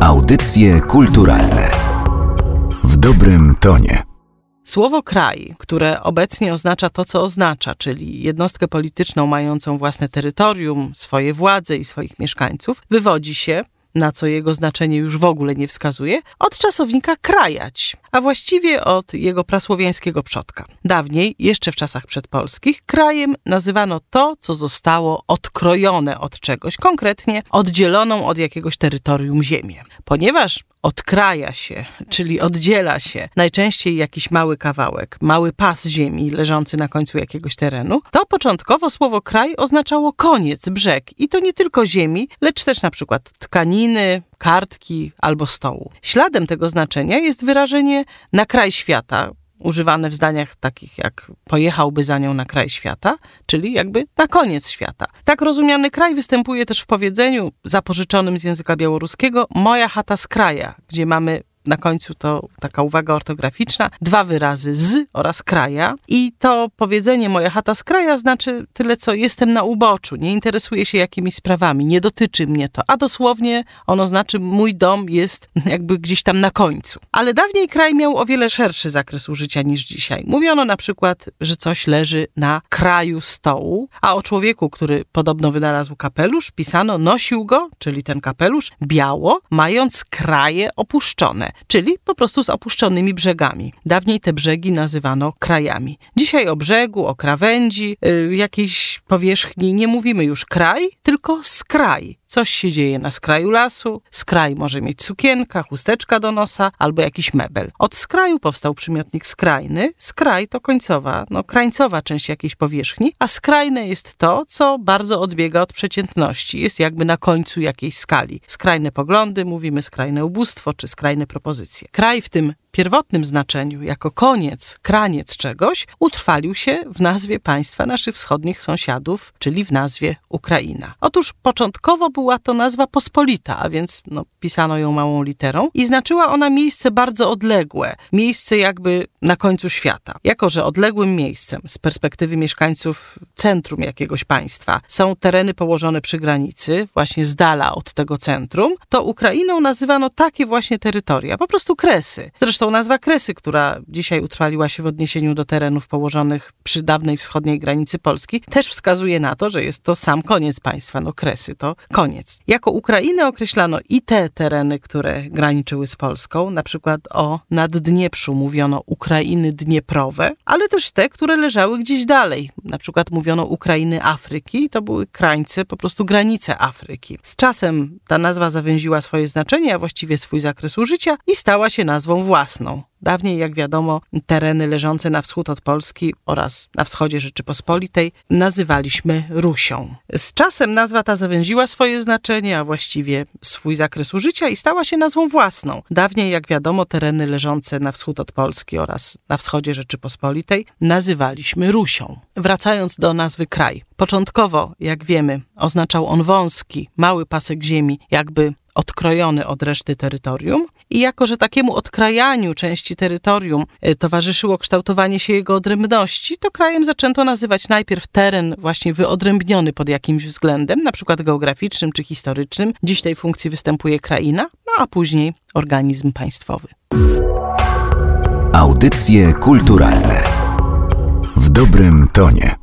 Audycje kulturalne w dobrym tonie. Słowo kraj, które obecnie oznacza to, co oznacza, czyli jednostkę polityczną mającą własne terytorium, swoje władze i swoich mieszkańców, wywodzi się na co jego znaczenie już w ogóle nie wskazuje, od czasownika krajać, a właściwie od jego prasłowiańskiego przodka. Dawniej, jeszcze w czasach przedpolskich, krajem nazywano to, co zostało odkrojone od czegoś, konkretnie oddzieloną od jakiegoś terytorium ziemię. Ponieważ odkraja się, czyli oddziela się najczęściej jakiś mały kawałek, mały pas ziemi leżący na końcu jakiegoś terenu, to początkowo słowo kraj oznaczało koniec, brzeg i to nie tylko ziemi, lecz też na przykład tkaniny, kartki albo stołu. Śladem tego znaczenia jest wyrażenie na kraj świata, używane w zdaniach takich jak pojechałby za nią na kraj świata, czyli jakby na koniec świata. Tak rozumiany kraj występuje też w powiedzeniu zapożyczonym z języka białoruskiego moja chata z kraja, gdzie mamy na końcu to taka uwaga ortograficzna, dwa wyrazy z oraz kraja. I to powiedzenie moja chata z kraja znaczy tyle, co jestem na uboczu, nie interesuję się jakimiś sprawami, nie dotyczy mnie to. A dosłownie ono znaczy mój dom jest jakby gdzieś tam na końcu. Ale dawniej kraj miał o wiele szerszy zakres użycia niż dzisiaj. Mówiono na przykład, że coś leży na kraju stołu, a o człowieku, który podobno wynalazł kapelusz, pisano nosił go, czyli ten kapelusz, biało, mając kraje opuszczone czyli po prostu z opuszczonymi brzegami. Dawniej te brzegi nazywano krajami. Dzisiaj o brzegu, o krawędzi, yy, jakiejś powierzchni nie mówimy już kraj, tylko skraj. Coś się dzieje na skraju lasu, skraj może mieć sukienka, chusteczka do nosa albo jakiś mebel. Od skraju powstał przymiotnik skrajny. Skraj to końcowa, no krańcowa część jakiejś powierzchni, a skrajne jest to, co bardzo odbiega od przeciętności. Jest jakby na końcu jakiejś skali. Skrajne poglądy, mówimy skrajne ubóstwo czy skrajne propozycje. Kraj w tym pierwotnym znaczeniu, jako koniec, kraniec czegoś, utrwalił się w nazwie państwa naszych wschodnich sąsiadów, czyli w nazwie Ukraina. Otóż początkowo była to nazwa pospolita, a więc no, pisano ją małą literą i znaczyła ona miejsce bardzo odległe, miejsce jakby na końcu świata. Jako, że odległym miejscem z perspektywy mieszkańców centrum jakiegoś państwa są tereny położone przy granicy, właśnie z dala od tego centrum, to Ukrainą nazywano takie właśnie terytoria, po prostu kresy. Zresztą Nazwa Kresy, która dzisiaj utrwaliła się w odniesieniu do terenów położonych przy dawnej wschodniej granicy Polski, też wskazuje na to, że jest to sam koniec państwa. No Kresy to koniec. Jako Ukrainę określano i te tereny, które graniczyły z Polską, na przykład o Naddnieprzu mówiono Ukrainy Dnieprowe, ale też te, które leżały gdzieś dalej. Na przykład mówiono Ukrainy Afryki, to były krańce, po prostu granice Afryki. Z czasem ta nazwa zawęziła swoje znaczenie, a właściwie swój zakres użycia i stała się nazwą własną jasną. Dawniej, jak wiadomo, tereny leżące na wschód od Polski oraz na wschodzie Rzeczypospolitej nazywaliśmy Rusią. Z czasem nazwa ta zawęziła swoje znaczenie, a właściwie swój zakres użycia i stała się nazwą własną. Dawniej, jak wiadomo, tereny leżące na wschód od Polski oraz na wschodzie Rzeczypospolitej nazywaliśmy Rusią. Wracając do nazwy kraj. Początkowo, jak wiemy, oznaczał on wąski, mały pasek ziemi, jakby odkrojony od reszty terytorium. I jako, że takiemu odkrajaniu części terytorium y, towarzyszyło kształtowanie się jego odrębności, to krajem zaczęto nazywać najpierw teren właśnie wyodrębniony pod jakimś względem, na przykład geograficznym czy historycznym. Dziś tej funkcji występuje kraina, no a później organizm państwowy. Audycje kulturalne w dobrym tonie.